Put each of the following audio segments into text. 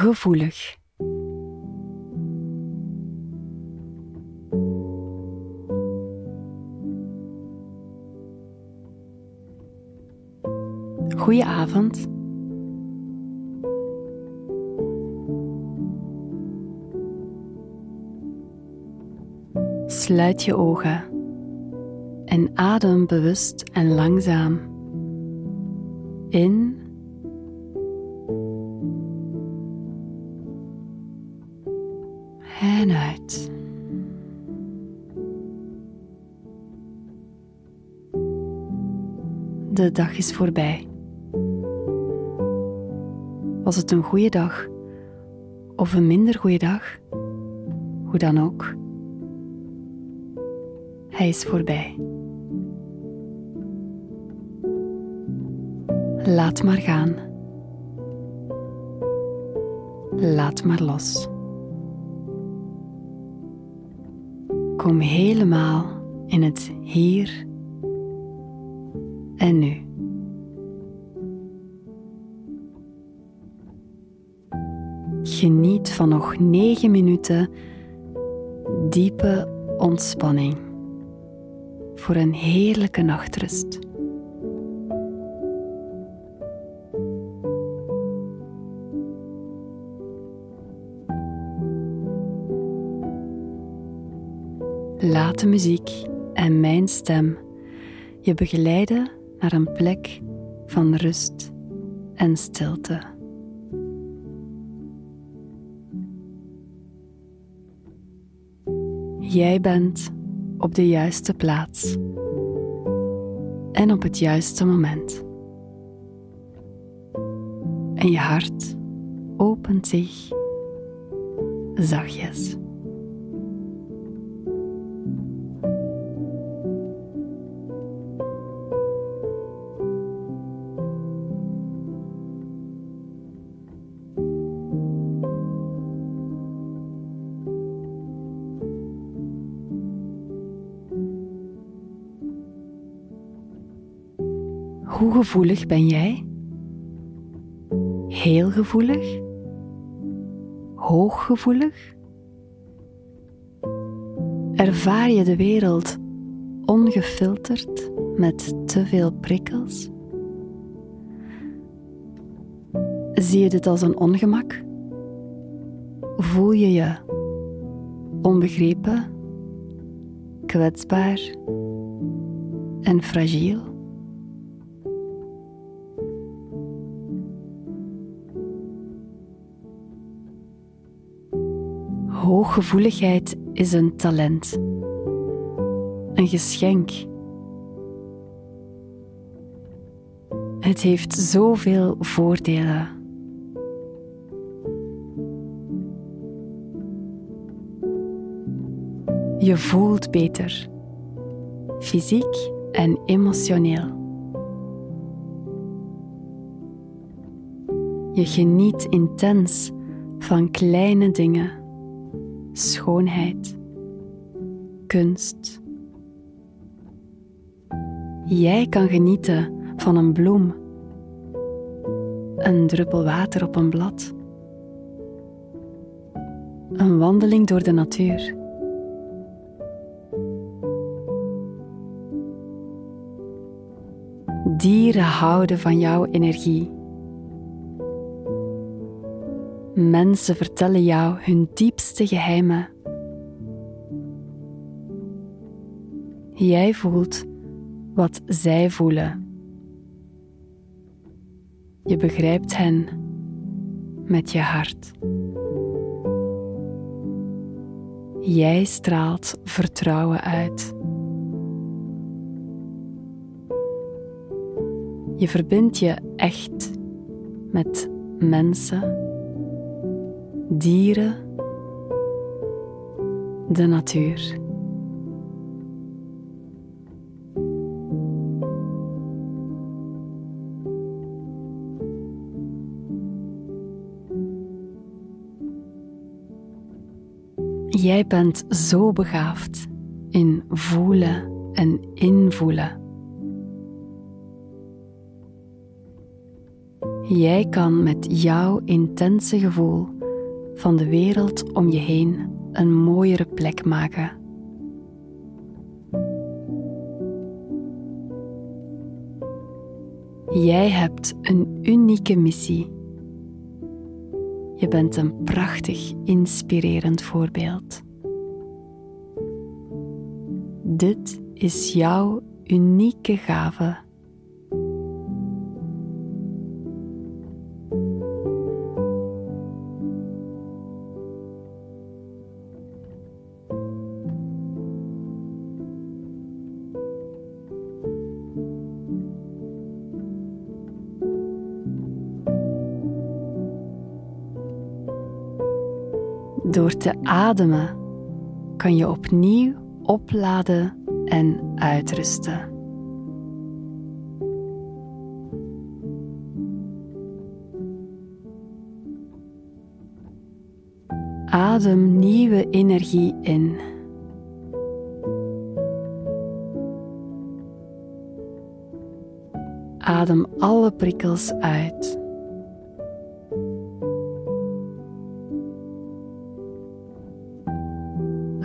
gevoelig. Goedenavond. Sluit je ogen en adem bewust en langzaam in De dag is voorbij. Was het een goede dag of een minder goede dag? Hoe dan ook. Hij is voorbij. Laat maar gaan. Laat maar los. Kom helemaal in het hier en nu. Geniet van nog negen minuten diepe ontspanning voor een heerlijke nachtrust. Laat de muziek en mijn stem je begeleiden naar een plek van rust en stilte. Jij bent op de juiste plaats en op het juiste moment. En je hart opent zich zachtjes. Hoe gevoelig ben jij? Heel gevoelig? Hooggevoelig? Ervaar je de wereld ongefilterd met te veel prikkels? Zie je dit als een ongemak? Voel je je onbegrepen, kwetsbaar en fragiel? Hooggevoeligheid is een talent, een geschenk. Het heeft zoveel voordelen. Je voelt beter, fysiek en emotioneel. Je geniet intens van kleine dingen schoonheid, kunst. Jij kan genieten van een bloem, een druppel water op een blad, een wandeling door de natuur. Dieren houden van jouw energie. Mensen vertellen jou hun diepste geheimen. Jij voelt wat zij voelen. Je begrijpt hen met je hart. Jij straalt vertrouwen uit. Je verbindt je echt met mensen dieren, de natuur. Jij bent zo begaafd in voelen en invoelen. Jij kan met jouw intense gevoel van de wereld om je heen een mooiere plek maken. Jij hebt een unieke missie. Je bent een prachtig, inspirerend voorbeeld. Dit is jouw unieke gave. Door te ademen kan je opnieuw opladen en uitrusten. Adem nieuwe energie in. Adem alle prikkels uit.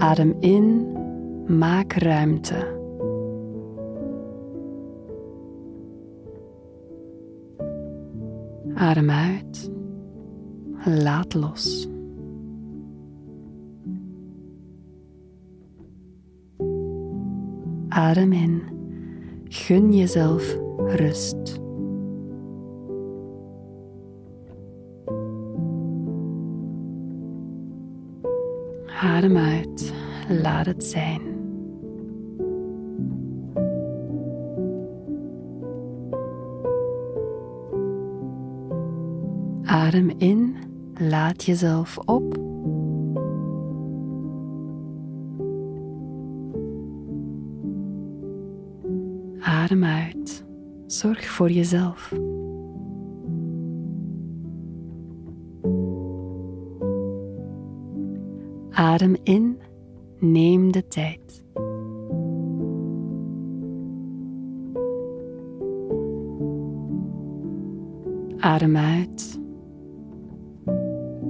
Adem in, maak ruimte. Adem uit, laat los. Adem in, gun jezelf rust. Adem uit, laat het zijn. Adem in, laat jezelf op. Adem uit, zorg voor jezelf. Adem in, neem de tijd. Adem uit,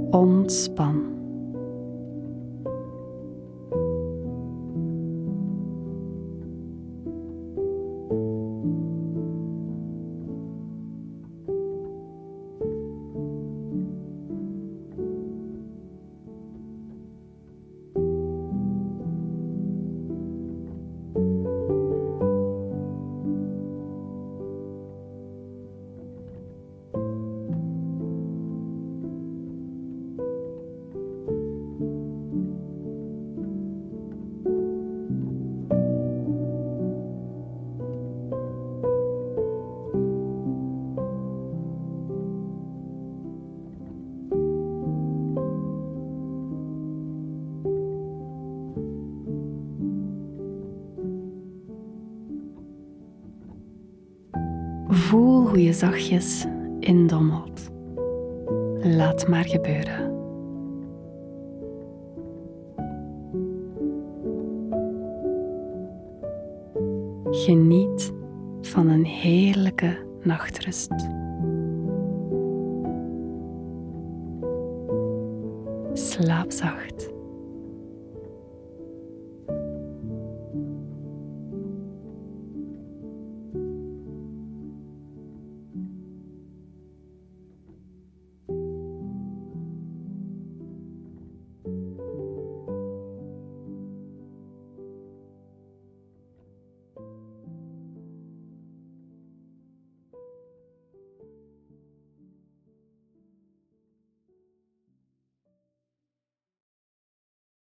ontspan. Hoe je zachtjes indommelt. Laat maar gebeuren. Geniet van een heerlijke nachtrust. Slaap zacht.